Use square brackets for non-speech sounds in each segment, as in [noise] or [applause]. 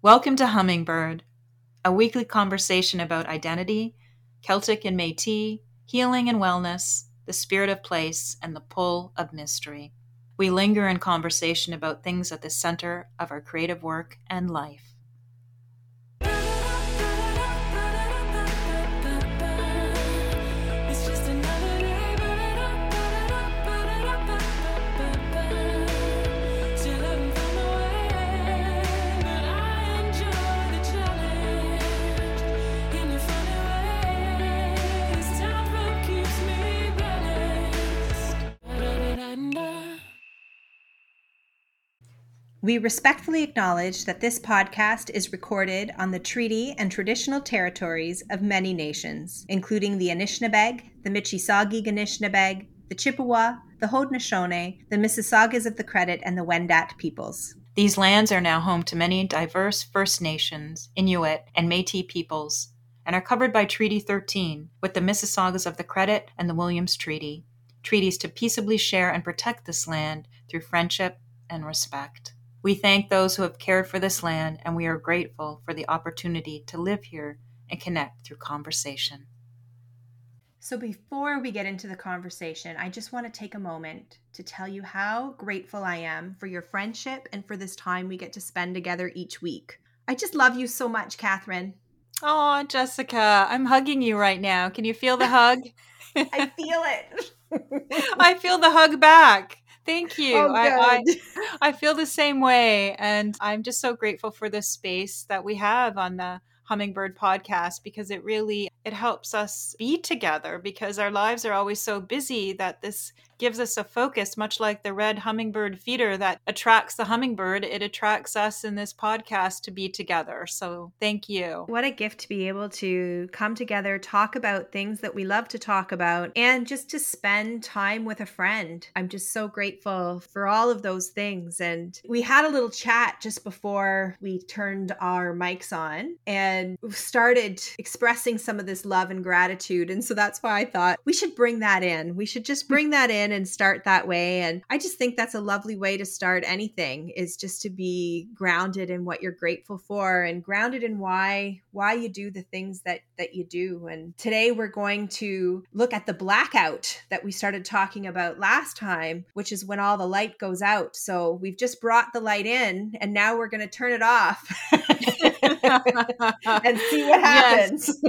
Welcome to Hummingbird, a weekly conversation about identity, Celtic and Metis, healing and wellness, the spirit of place, and the pull of mystery. We linger in conversation about things at the center of our creative work and life. Balanced. We respectfully acknowledge that this podcast is recorded on the treaty and traditional territories of many nations, including the Anishinaabeg, the Michi Saagiig Anishinaabeg, the Chippewa, the Haudenosaunee, the Mississaugas of the Credit, and the Wendat peoples. These lands are now home to many diverse First Nations, Inuit, and Metis peoples, and are covered by Treaty 13 with the Mississaugas of the Credit and the Williams Treaty, treaties to peaceably share and protect this land through friendship and respect. We thank those who have cared for this land, and we are grateful for the opportunity to live here and connect through conversation. So, before we get into the conversation, I just want to take a moment to tell you how grateful I am for your friendship and for this time we get to spend together each week. I just love you so much, Catherine. Oh, Jessica, I'm hugging you right now. Can you feel the hug? [laughs] I feel it. [laughs] [laughs] I feel the hug back. Thank you. Oh, I, I. [laughs] I feel the same way. And I'm just so grateful for the space that we have on the Hummingbird podcast because it really it helps us be together because our lives are always so busy that this gives us a focus much like the red hummingbird feeder that attracts the hummingbird it attracts us in this podcast to be together so thank you What a gift to be able to come together, talk about things that we love to talk about, and just to spend time with a friend. I'm just so grateful for all of those things. And we had a little chat just before we turned our mics on and started expressing some of this love and gratitude. And so that's why I thought we should bring that in. We should just [laughs] bring that in and start that way. And I just think that's a lovely way to start anything is just to be grounded in what you're grateful for and grounded in why why you do the things that that you do. And today we're going to look at the blackout that we started talking about last time, which is when all the light goes out. So we've just brought the light in and now we're going to turn it off. [laughs] [laughs] and see what Yes.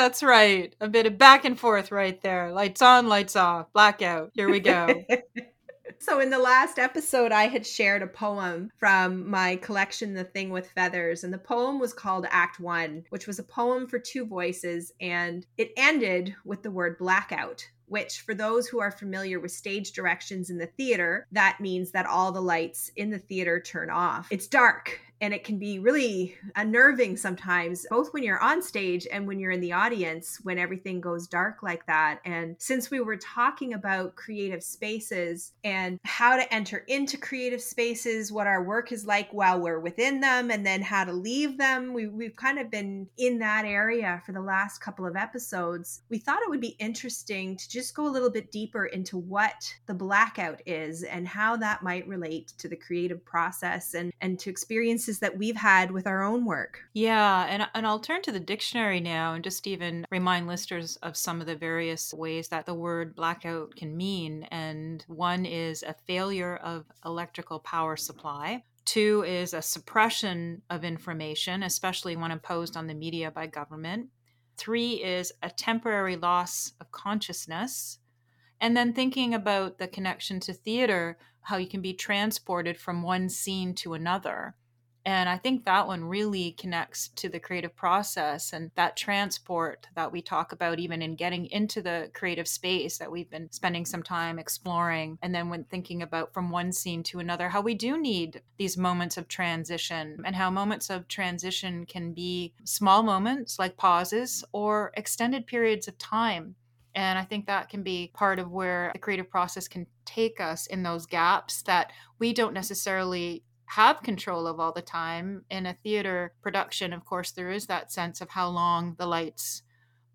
That's right a bit of back and forth right there lights on lights off blackout here we go [laughs] so, in the last episode, I had shared a poem from my collection, The Thing with Feathers. And the poem was called Act One, which was a poem for two voices. And it ended with the word blackout. Which, for those who are familiar with stage directions in the theater, that means that all the lights in the theater turn off. It's dark and it can be really unnerving sometimes, both when you're on stage and when you're in the audience, when everything goes dark like that. And since we were talking about creative spaces and how to enter into creative spaces, what our work is like while we're within them, and then how to leave them, we, we've kind of been in that area for the last couple of episodes. We thought it would be interesting to just go a little bit deeper into what the blackout is and how that might relate to the creative process and, and to experiences that we've had with our own work. Yeah, and and I'll turn to the dictionary now and just even remind listeners of some of the various ways that the word blackout can mean. And one is a failure of electrical power supply. Two is a suppression of information, especially when imposed on the media by government. Three is a temporary loss of consciousness. And then thinking about the connection to theater, how you can be transported from one scene to another. And I think that one really connects to the creative process and that transport that we talk about, even in getting into the creative space that we've been spending some time exploring. And then when thinking about from one scene to another, how we do need these moments of transition and how moments of transition can be small moments like pauses or extended periods of time. And I think that can be part of where the creative process can take us in those gaps that we don't necessarily have control of all the time. In a theater production, of course, there is that sense of how long the lights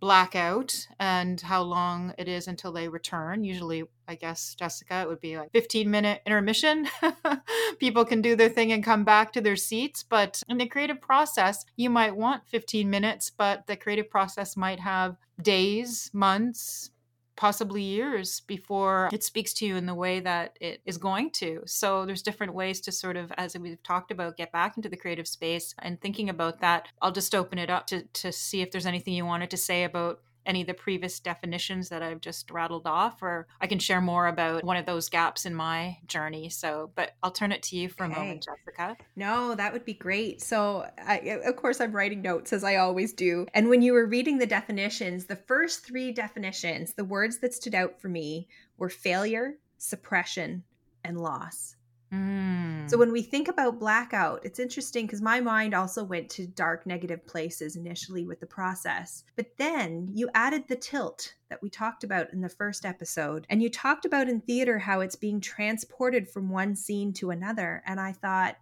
blackout and how long it is until they return. Usually, I guess, Jessica, it would be like 15 minute intermission. [laughs] People can do their thing and come back to their seats. But in the creative process, you might want 15 minutes, but the creative process might have days, months, possibly years before it speaks to you in the way that it is going to. So there's different ways to sort of, as we've talked about, get back into the creative space and thinking about that. I'll just open it up to to see if there's anything you wanted to say about any of the previous definitions that I've just rattled off, or I can share more about one of those gaps in my journey. So, but I'll turn it to you for a moment, Jessica. No, that would be great. So, I, of course, I'm writing notes as I always do. And when you were reading the definitions, the first three definitions, the words that stood out for me were failure, suppression, and loss. Mm. So mm. when we think about blackout, it's interesting because my mind also went to dark negative places initially with the process. But then you added the tilt that we talked about in the first episode. And you talked about in theater how it's being transported from one scene to another. And I thought,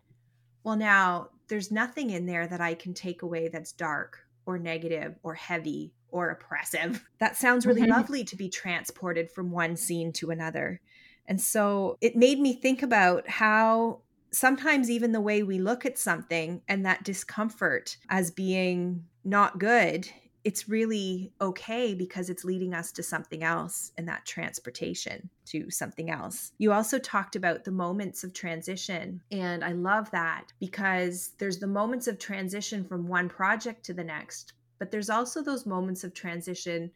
well, now there's nothing in there that I can take away that's dark or negative or heavy or oppressive. [laughs] That sounds really mm-hmm. lovely to be transported from one scene to another. And so it made me think about how sometimes even the way we look at something and that discomfort as being not good, it's really okay because it's leading us to something else and that transportation to something else. You also talked about the moments of transition. And I love that because there's the moments of transition from one project to the next, but there's also those moments of transition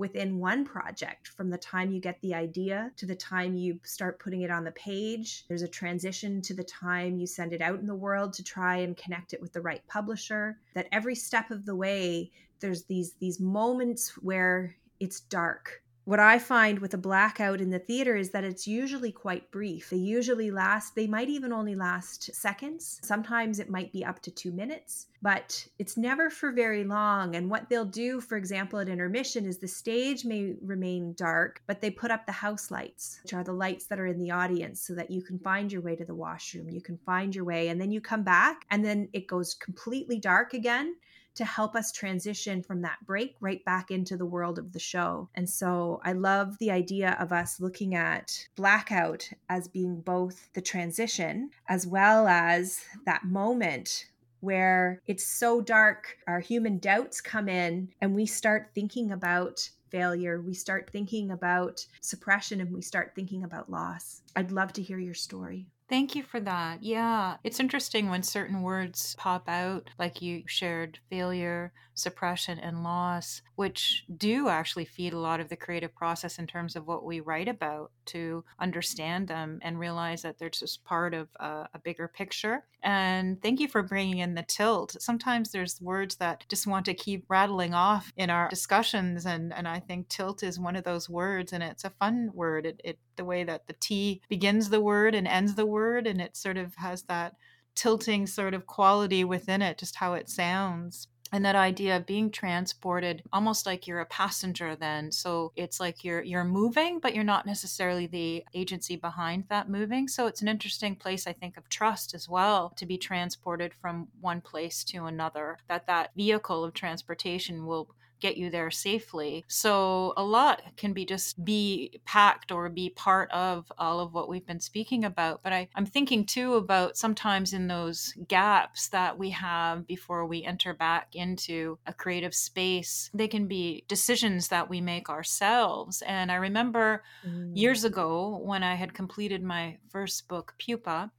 within one project from the time you get the idea to the time you start putting it on the page. There's a transition to the time you send it out in the world to try and connect it with the right publisher. That every step of the way, there's these these moments where it's dark. What I find with a blackout in the theater is that it's usually quite brief. They usually last, they might even only last seconds. Sometimes it might be up to two minutes, but it's never for very long. And what they'll do, for example, at intermission, is the stage may remain dark, but they put up the house lights, which are the lights that are in the audience, so that you can find your way to the washroom. You can find your way, and then you come back, and then it goes completely dark again to help us transition from that break right back into the world of the show. And so I love the idea of us looking at blackout as being both the transition as well as that moment where it's so dark, our human doubts come in, and we start thinking about failure. We start thinking about suppression and we start thinking about loss. I'd love to hear your story. Thank you for that. Yeah, it's interesting when certain words pop out, like you shared failure, suppression, and loss, which do actually feed a lot of the creative process in terms of what we write about to understand them and realize that they're just part of a, a bigger picture. And thank you for bringing in the tilt. Sometimes there's words that just want to keep rattling off in our discussions, and, and I think tilt is one of those words, and it's a fun word. It, it the way that the T begins the word and ends the word, and it sort of has that tilting sort of quality within it, just how it sounds. And that idea of being transported almost like you're a passenger then. So it's like you're you're moving, but you're not necessarily the agency behind that moving. So it's an interesting place, I think, of trust as well to be transported from one place to another. That that vehicle of transportation will get you there safely. So a lot can be just be packed or be part of all of what we've been speaking about. But I, I'm thinking too about sometimes in those gaps that we have before we enter back into a creative space, they can be decisions that we make ourselves. And I remember mm. years ago when I had completed my first book, Pupa,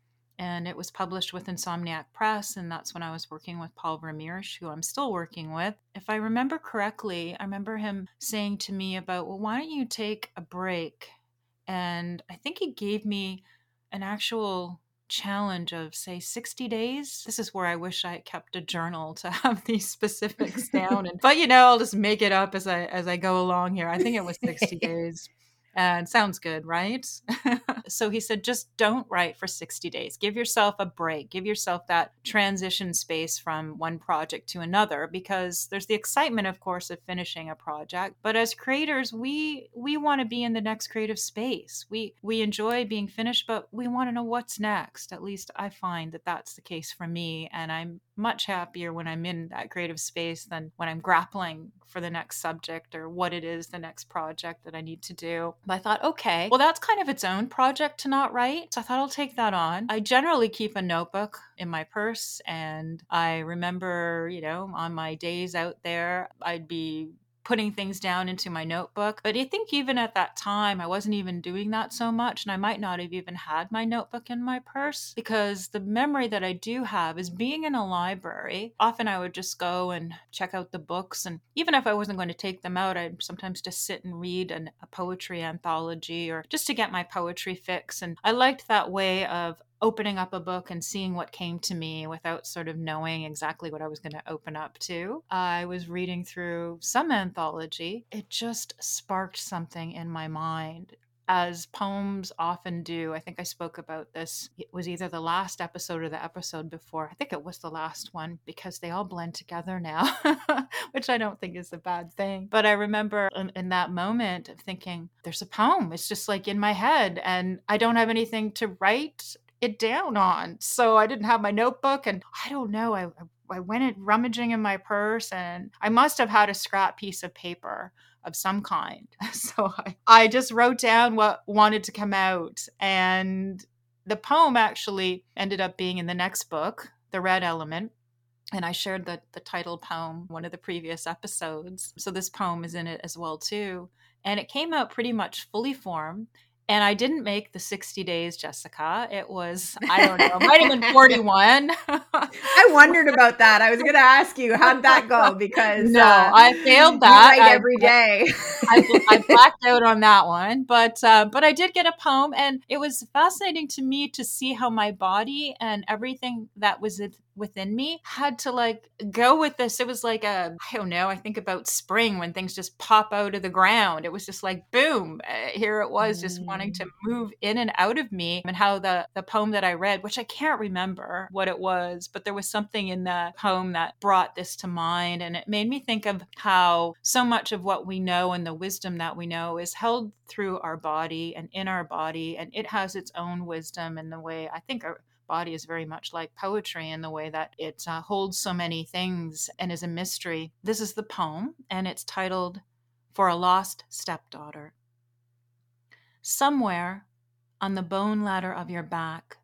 and it was published with Insomniac Press, and that's when I was working with Paul Vermeersch, who I'm still working with. If I remember correctly, I remember him saying to me about, well, why don't you take a break? And I think he gave me an actual challenge of say 60 days this is where i wish i kept a journal to [laughs] have these specifics down and but you know i'll just make it up as i as i go along here i think it was 60 [laughs] days and sounds good, right? [laughs] so he said, just don't write for 60 days. Give yourself a break. Give yourself that transition space from one project to another because there's the excitement, of course, of finishing a project. But as creators, we we want to be in the next creative space. We we enjoy being finished, but we want to know what's next. At least I find that that's the case for me, and I'm much happier when I'm in that creative space than when I'm grappling for the next subject or what it is the next project that I need to do. But I thought, okay, well, that's kind of its own project to not write. So I thought I'll take that on. I generally keep a notebook in my purse. And I remember, you know, on my days out there, I'd be putting things down into my notebook. But I think even at that time, I wasn't even doing that so much. And I might not have even had my notebook in my purse because the memory that I do have is being in a library. Often I would just go and check out the books. And even if I wasn't going to take them out, I'd sometimes just sit and read an, a poetry anthology or just to get my poetry fix. And I liked that way of opening up a book and seeing what came to me without sort of knowing exactly what I was going to open up to. I was reading through some anthology. It just sparked something in my mind. As poems often do, I think I spoke about this. It was either the last episode or the episode before. I think it was the last one because they all blend together now, [laughs] which I don't think is a bad thing. But I remember in, in that moment of thinking, there's a poem. It's just like in my head, and I don't have anything to write it down on. So I didn't have my notebook and I don't know. I I went in rummaging in my purse and I must have had a scrap piece of paper of some kind. [laughs] So I, I just wrote down what wanted to come out. And the poem actually ended up being in the next book, The Red Element. And I shared the, the title poem one of the previous episodes. So this poem is in it as well too. And it came out pretty much fully formed and I didn't make the 60 days, Jessica. It was, [laughs] I don't know, might have been 41. I [laughs] wondered about that. I was going to ask you, how'd that go? Because no, uh, I failed that. I- every day. I, I [laughs] blacked out on that one, but uh, but I did get a poem, and it was fascinating to me to see how my body and everything that was it- within me had to like go with this. It was like a I don't know. I think about spring when things just pop out of the ground. It was just like boom, uh, here it was, just wanting to move in and out of me. And how the the poem that I read, which I can't remember what it was, but there was something in the poem that brought this to mind, and it made me think of how so much of what we know and the wisdom that we know is held through our body and in our body, and it has its own wisdom in the way I think our body is very much like poetry in the way that it uh, holds so many things and is a mystery. This is the poem, and it's titled For a Lost Stepdaughter. Somewhere on the bone ladder of your back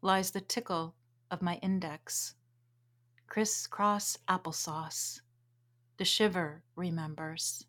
lies the tickle of my index. Crisscross applesauce. The shiver remembers.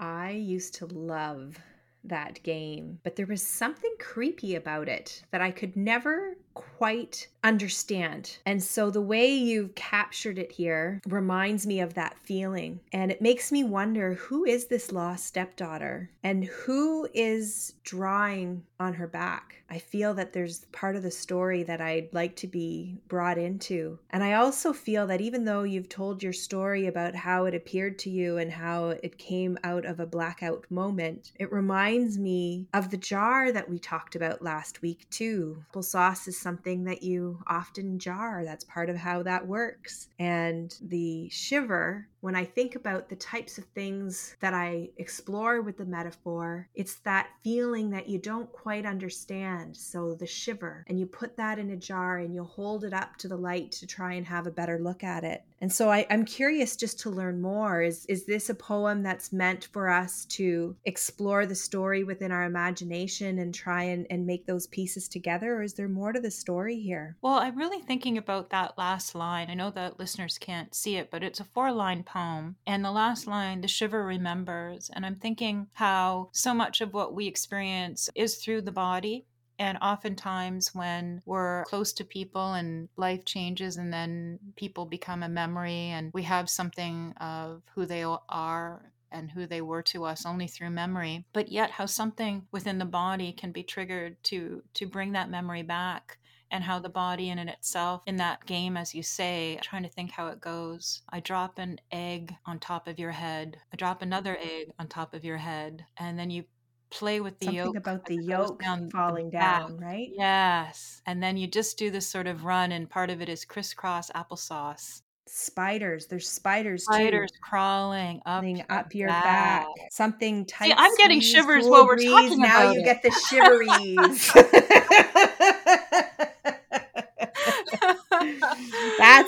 I used to love that game, but there was something creepy about it that I could never quite understand. And so the way you've captured it here reminds me of that feeling. And it makes me wonder who is this lost stepdaughter and who is drawing on her back? I feel that there's part of the story that I'd like to be brought into. And I also feel that even though you've told your story about how it appeared to you and how it came out of a blackout moment, it reminds me of the jar that we talked about last week, too. Applesauce is something that you often jar. That's part of how that works. And the shiver, when I think about the types of things that I explore with the metaphor, it's that feeling that you don't quite understand. So the shiver, and you put that in a jar and you hold it up to the light to try and have a better look at it. And so I, I'm curious just to learn more. Is is this a poem that's meant for us to explore the story within our imagination and try and, and make those pieces together? Or is there more to the story here? Well, I'm really thinking about that last line. I know that listeners can't see it, but it's a four line poem. And the last line, the shiver remembers. And I'm thinking how so much of what we experience is through the body. And oftentimes, when we're close to people and life changes, and then people become a memory, and we have something of who they are and who they were to us only through memory, but yet how something within the body can be triggered to to bring that memory back and how the body in and itself in that game as you say trying to think how it goes i drop an egg on top of your head i drop another egg on top of your head and then you play with the Something yolk about the as it goes yolk down falling back. down, right? yes and then you just do this sort of run and part of it is crisscross applesauce Spiders. There's spiders spiders too. crawling up, your up your back. Something tight. See, I'm getting shivers while we're breeze. talking Now about you it. get the [laughs] shiveries. [laughs]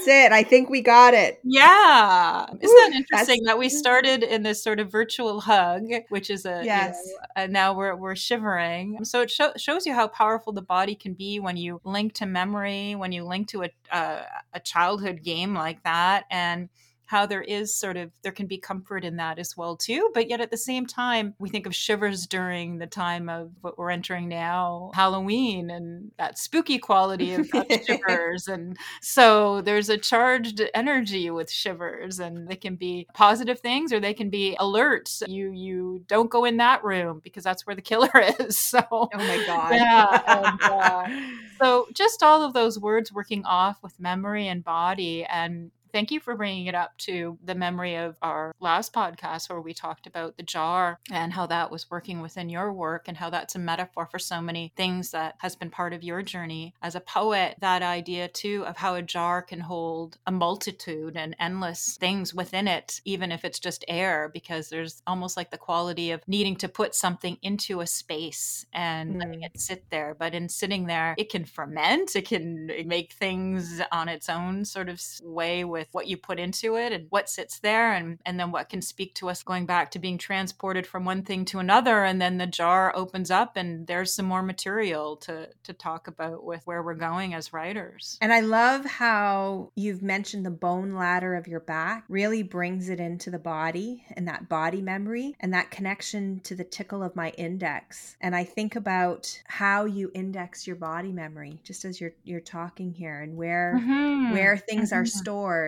That's it. I think we got it. Yeah. Isn't Woo, that interesting that we started in this sort of virtual hug, which is a, you Yes. know, and now we're, we're shivering. So it sho- shows you how powerful the body can be when you link to memory, when you link to a, a, a childhood game like that. And how there is sort of there can be comfort in that as well too but yet at the same time we think of shivers during the time of what we're entering now halloween and that spooky quality of, of [laughs] shivers. And so there's a charged energy with shivers and they can be positive things or they can be alerts. You you don't go in that room because that's where the killer [laughs] is. So Oh my god. Yeah, and, uh, [laughs] so just all of those words working off with memory and body and thank you for bringing it up to the memory of our last podcast where we talked about the jar and how that was working within your work and how that's a metaphor for so many things that has been part of your journey as a poet that idea too of how a jar can hold a multitude and endless things within it even if it's just air because there's almost like the quality of needing to put something into a space and letting Mm. it sit there but in sitting there it can ferment it can make things on its own sort of way with what you put into it and what sits there and and then what can speak to us going back to being transported from one thing to another and then the jar opens up and there's some more material to to talk about with where we're going as writers And I love how you've mentioned the bone ladder of your back really brings it into the body and that body memory and that connection to the tickle of my index. And I think about how you index your body memory just as you're you're talking here and where Mhm. where things are Mhm.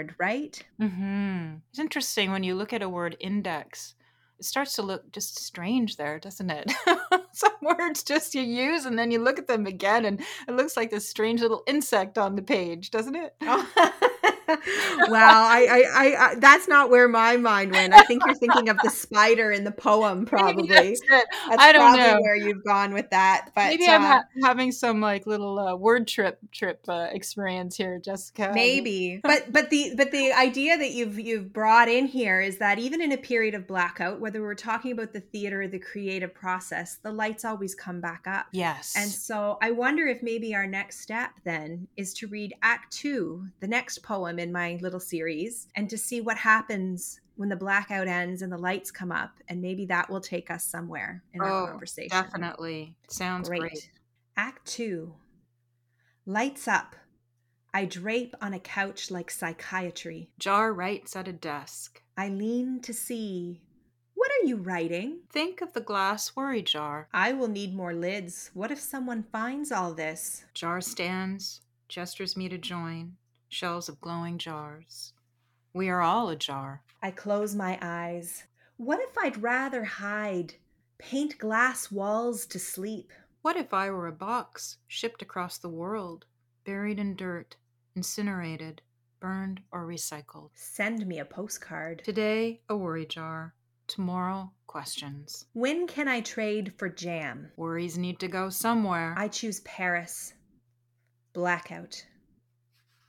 Stored, right? Mm-hmm. It's interesting when you look at a word index. It starts to look just strange there, doesn't it? [laughs] Some words just you use and then you look at them again and it looks like this strange little insect on the page, doesn't it? [laughs] well, I, I, I, I, that's not where my mind went. I think you're thinking of the spider in the poem, [laughs] probably. that's. That's I don't probably know. where you've gone with that. But Maybe I'm uh, ha- having some like little uh, word trip trip uh, experience here, Jessica. maybe [laughs] but but the but the idea that you've you've brought in here is that even in a period of blackout whether we're talking about the theater or the creative process the lights always come back up Yes. and so i wonder if maybe our next step then is to read act 2 the next poem in my little series and to see what happens when the blackout ends and the lights come up and maybe that will take us somewhere in our Oh, conversation Definitely. Sounds great. Act two. Lights up. I drape on a couch like psychiatry. Jar writes at a desk. I lean to see. What are you writing? Think of the glass worry jar. I will need more lids. What if someone finds all this? Jar stands, gestures me to join, shelves of glowing jars. We are all ajar. I close my eyes. What if I'd rather hide? Paint glass walls to sleep. What if I were a box shipped across the world, buried in dirt, incinerated, burned, or recycled? Send me a postcard. Today, a worry jar. Tomorrow, questions. When can I trade for jam? Worries need to go somewhere. I choose Paris. Blackout.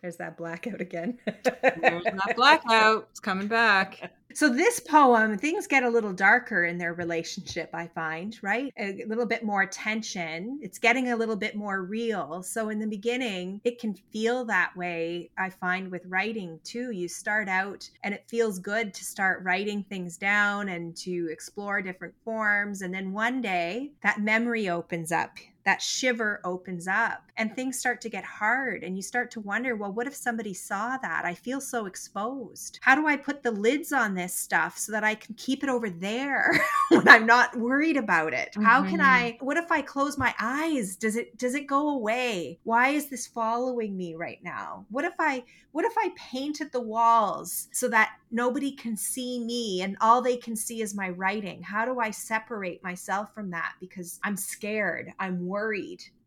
There's that blackout again. There's that blackout. It's coming back. So this poem, things get a little darker in their relationship, I find, right? A little bit more tension. It's getting a little bit more real. So in the beginning, it can feel that way, I find with writing too. You start out and it feels good to start writing things down and to explore different forms. And then one day that memory opens up. That shiver opens up and things start to get hard. And you start to wonder, well, what if somebody saw that? I feel so exposed. How do I put the lids on this stuff so that I can keep it over there [laughs] when I'm not worried about it? How can Mhm. I what if I close my eyes? Does it does it go away? Why is this following me right now? What if I what if I painted the walls so that nobody can see me and all they can see is my writing? How do I separate myself from that because I'm scared, I'm worried.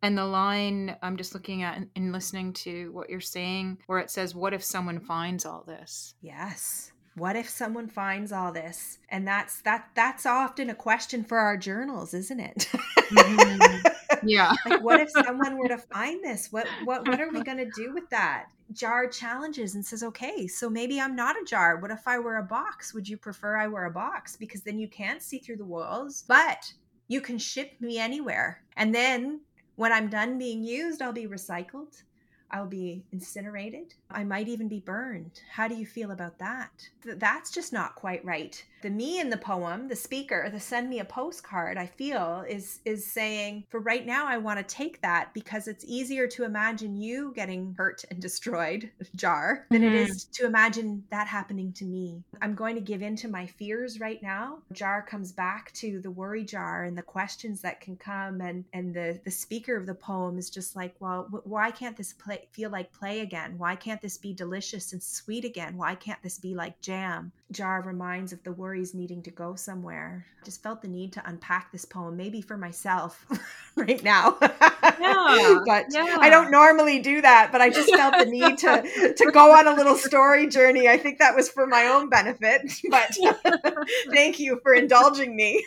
And the line I'm just looking at and- listening to what you're saying, where it says, What if someone finds all this? Yes. What if someone finds all this? And that's that that's often a question for our journals, isn't it? Mhm. [laughs] Yeah. like what if [laughs] someone were to find this? What what what are we going to do with that? Jar challenges and says, "Okay, so maybe I'm not a jar. What if I were a box? Would you prefer I were a box because then you can't see through the walls, but you can ship me anywhere. And then when I'm done being used, I'll be recycled. I'll be incinerated. I might even be burned. How do you feel about that? Th- That's just not quite right. The me in the poem, the speaker, the send me a postcard, I feel is is saying, for right now I want to take that because it's easier to imagine you getting hurt and destroyed, [laughs] jar, than it Mhm. is to imagine that happening to me. I'm going to give in to my fears right now. Jar comes back to the worry jar and the questions that can come and and the the speaker of the poem is just like, well, wh- why can't this play feel like play again? Why can't this be delicious and sweet again? Why can't this be like jam? Jar reminds of the worries needing to go somewhere. I Just felt the need to unpack this poem, maybe for myself [laughs] right now. Yeah, [laughs] but yeah. I don't normally do that, but I just felt the need to to go on a little story journey. I think that was for my own benefit, but [laughs] thank you for indulging me.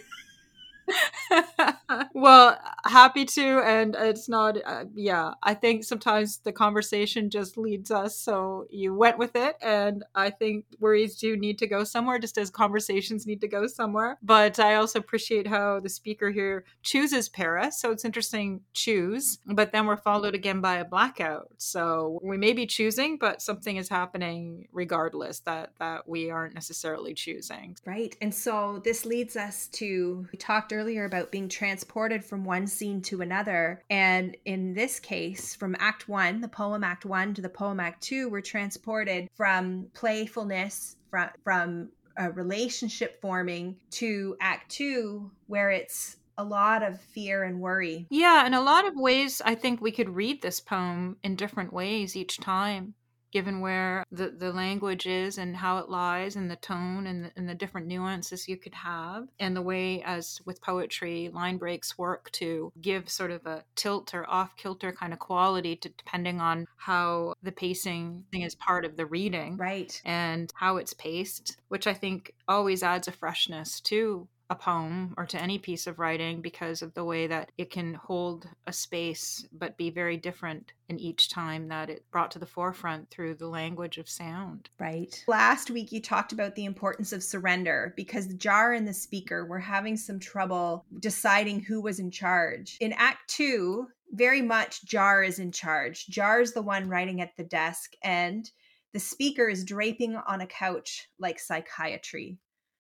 [laughs] well, happy to, and it's not. Uh, yeah, I think sometimes the conversation just leads us. So you went with it, and I think worries do need to go somewhere, just as conversations need to go somewhere. But I also appreciate how the speaker here chooses Paris. So it's interesting, choose, but then we're followed again by a blackout. So we may be choosing, but something is happening regardless that that we aren't necessarily choosing. Right. And so this leads us to we talked earlier about being transported from one scene to another. And in this case, from Act One, the poem Act One to the poem Act Two, we're transported from playfulness, from, from a relationship forming to Act Two, where it's a lot of fear and worry. Yeah, in a lot of ways, I think we could read this poem in different ways each time, given where the, the language is and how it lies and the tone and the, and the different nuances you could have, and the way, as with poetry, line breaks work to give sort of a tilt or off kilter kind of quality to depending on how the pacing thing is part of the reading Right. and how it's paced, which I think always adds a freshness to a poem or to any piece of writing because of the way that it can hold a space but be very different in each time that it brought to the forefront through the language of sound. Right. Last week, you talked about the importance of surrender because the jar and the speaker were having some trouble deciding who was in charge. In Act Two, very much Jar is in charge. Jar is the one writing at the desk, and the speaker is draping on a couch like psychiatry.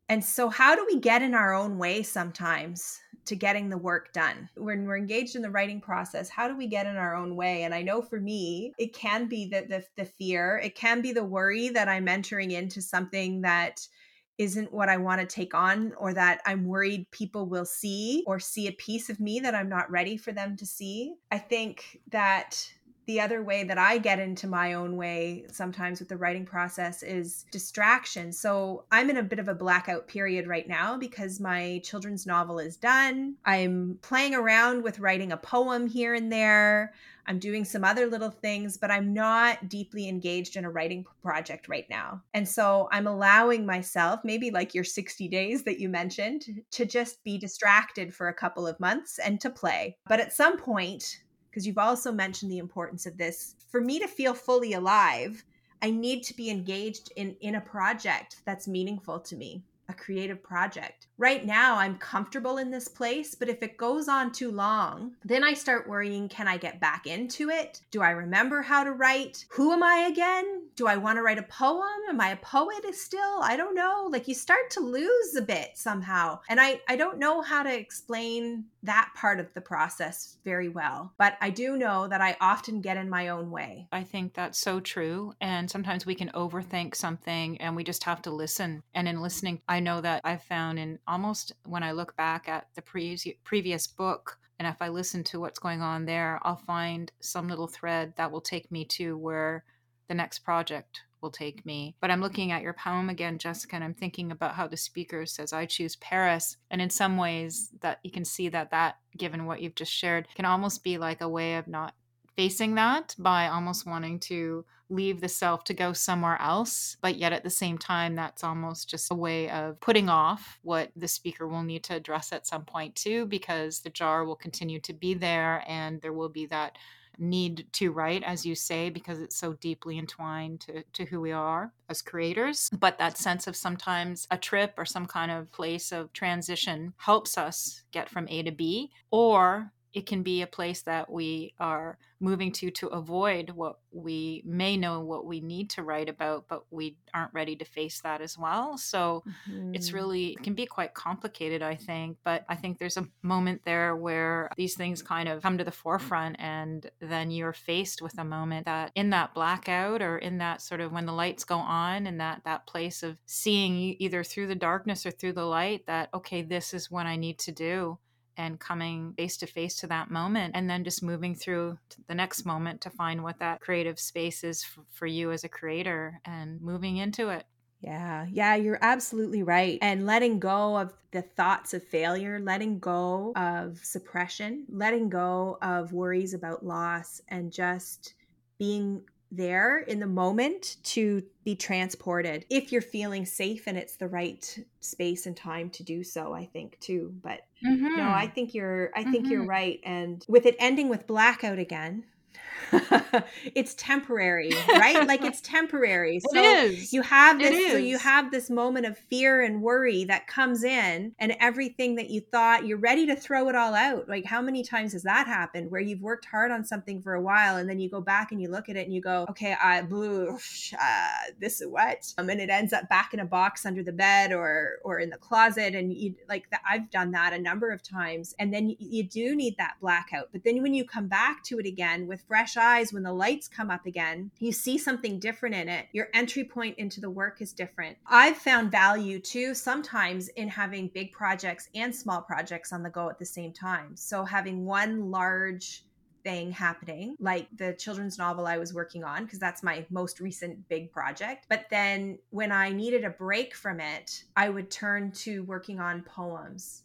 And so, how do we get in our own way sometimes to getting the work done? When we're engaged in the writing process, how do we get in our own way? And I know for me, it can be the, the, the fear, it can be the worry that I'm entering into something that isn't what I want to take on, or that I'm worried people will see or see a piece of me that I'm not ready for them to see. I think that the other way that I get into my own way sometimes with the writing process is distraction. So I'm in a bit of a blackout period right now because my children's novel is done. I'm playing around with writing a poem here and there. I'm doing some other little things, but I'm not deeply engaged in a writing project right now. And so I'm allowing myself, maybe like your 60 days that you mentioned, to just be distracted for a couple of months and to play. But at some point, because you've also mentioned the importance of this, for me to feel fully alive, I need to be engaged in in a project that's meaningful to me, a creative project. Right now, I'm comfortable in this place, but if it goes on too long, then I start worrying can I get back into it? Do I remember how to write? Who am I again? Do I want to write a poem? Am I a poet still? I don't know. Like you start to lose a bit somehow. And I I don't know how to explain that part of the process very well, but I do know that I often get in my own way. I think that's so true. And sometimes we can overthink something and we just have to listen. And in listening, I know that I've found in almost when I look back at the pre- previous book, and if I listen to what's going on there, I'll find some little thread that will take me to where the next project will take me. But I'm looking at your poem again, Jessica, and I'm thinking about how the speaker says, I choose Paris. And in some ways, that you can see that that, given what you've just shared, can almost be like a way of not facing that by almost wanting to leave the self to go somewhere else. But yet at the same time, that's almost just a way of putting off what the speaker will need to address at some point too, because the jar will continue to be there and there will be that need to write as you say because it's so deeply entwined to, to who we are as creators but that sense of sometimes a trip or some kind of place of transition helps us get from a to b or it can be a place that we are moving to to avoid what we may know what we need to write about, but we aren't ready to face that as well. So it's Mhm. really it can be quite complicated i think but i think there's a moment there where these things kind of come to the forefront and then you're faced with a moment that in that blackout or in that sort of when the lights go on and that that place of seeing either through the darkness or through the light that okay this is what i need to do and coming face to face to that moment and then just moving through the next moment to find what that creative space is f- for you as a creator and moving into it Yeah, yeah, you're absolutely right. And letting go of the thoughts of failure, letting go of suppression, letting go of worries about loss, and just being there in the moment to be transported if you're feeling safe and it's the right space and time to do so i think too. But no i think you're i think you're Mhm. right. And with it ending with blackout again [laughs] it's temporary right? Like it's temporary. [laughs] So is. you have this so you have this moment of fear and worry that comes in and everything that you thought you're ready to throw it all out. Like how many times has that happened where you've worked hard on something for a while and then you go back and you look at it and you go okay i blew uh, this is what? Um, and it ends up back in a box under the bed or or in the closet. And you like that i've done that a number of times. And then you, you do need that blackout. But then when you come back to it again with fresh eyes when the lights come up again. You see something different in it. Your entry point into the work is different. I've found value too sometimes in having big projects and small projects on the go at the same time. So having one large thing happening, like the children's novel I was working on, because that's my most recent big project. But then when I needed a break from it, I would turn to working on poems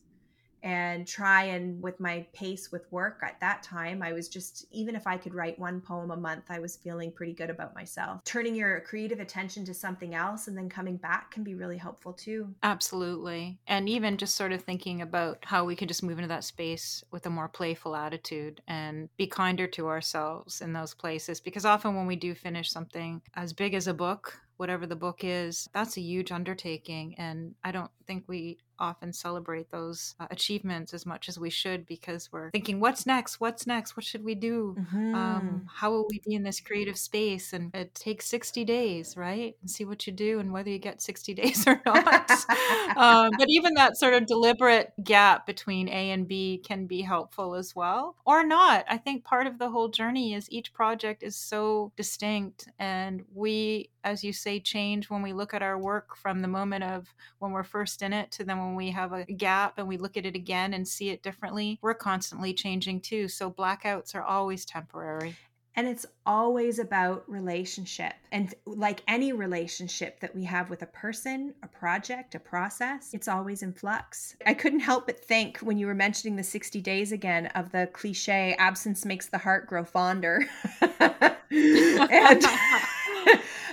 and try and with my pace with work at that time i was just even if i could write one poem a month i was feeling pretty good about myself turning your creative attention to something else and then coming back can be really helpful too Absolutely. And even just sort of thinking about how we can just move into that space with a more playful attitude and be kinder to ourselves in those places. Because often when we do finish something as big as a book, whatever the book is, that's a huge undertaking. And I don't think we often celebrate those uh, achievements as much as we should because we're thinking, what's next? What's next? What should we do? Mm-hmm. um, how will we be in this creative space and it takes 60 days right and see what you do and whether you get 60 [laughs] days or not [laughs] um, but even that sort of deliberate gap between a and b can be helpful as well or not i think part of the whole journey is each project is so distinct and we as you say change when we look at our work from the moment of when we're first in it to then when we have a gap and we look at it again and see it differently we're constantly changing too so blackouts are always temporary And it's always about relationship. And like any relationship that we have with a person, a project, a process, it's always in flux. I couldn't help but think when you were mentioning the 60 days again of the cliche absence makes the heart grow fonder. [laughs] and [laughs]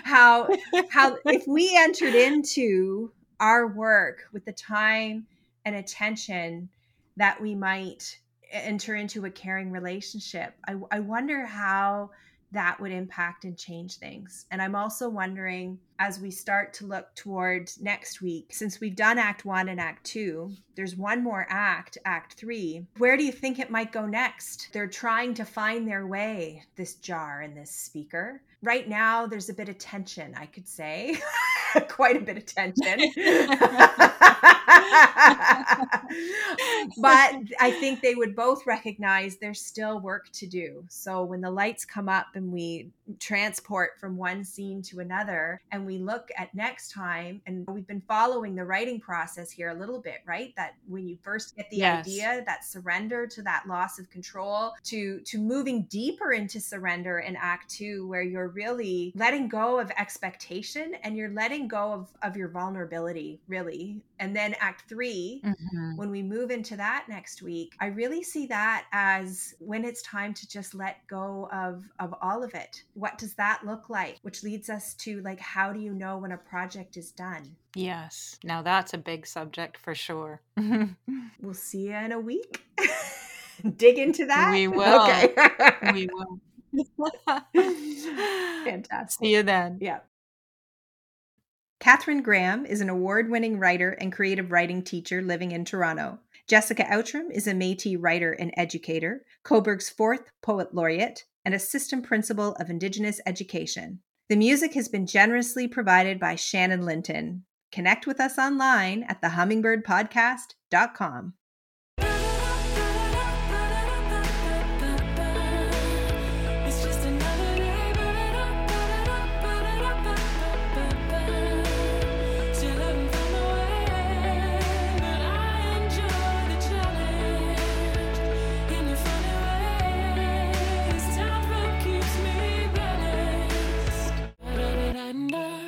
how how if we entered into our work with the time and attention that we might enter into a caring relationship I, I wonder how that would impact and change things. And i'm also wondering as we start to look toward next week since we've done act one and act two there's one more act act three. Where do you think it might go next? They're trying to find their way this jar and this speaker. Right now there's a bit of tension i could say. [laughs] Quite a bit of tension [laughs] [laughs] [laughs] but I think they would both recognize there's still work to do. So when the lights come up and we transport from one scene to another and we look at next time and we've been following the writing process here a little bit, right? That when you first get the Yes. idea, that surrender to that loss of control to to moving deeper into surrender in act 2 where you're really letting go of expectation and you're letting go of of your vulnerability, really. And then act 3 Mhm. when we move into that next week i really see that as when it's time to just let go of of all of it what does that look like which leads us to like how do you know when a project is done Yes. Now that's a big subject for sure. [laughs] we'll see you in a week [laughs] dig into that We will. okay we will. [laughs] fantastic See you then. Yeah. Catherine Graham is an award winning writer and creative writing teacher living in Toronto. Jessica Outram is a Metis writer and educator, Cobourg's fourth poet laureate, and assistant principal of Indigenous education. The music has been generously provided by Shannon Linton. Connect with us online at thehummingbird.podcast.com. surrender.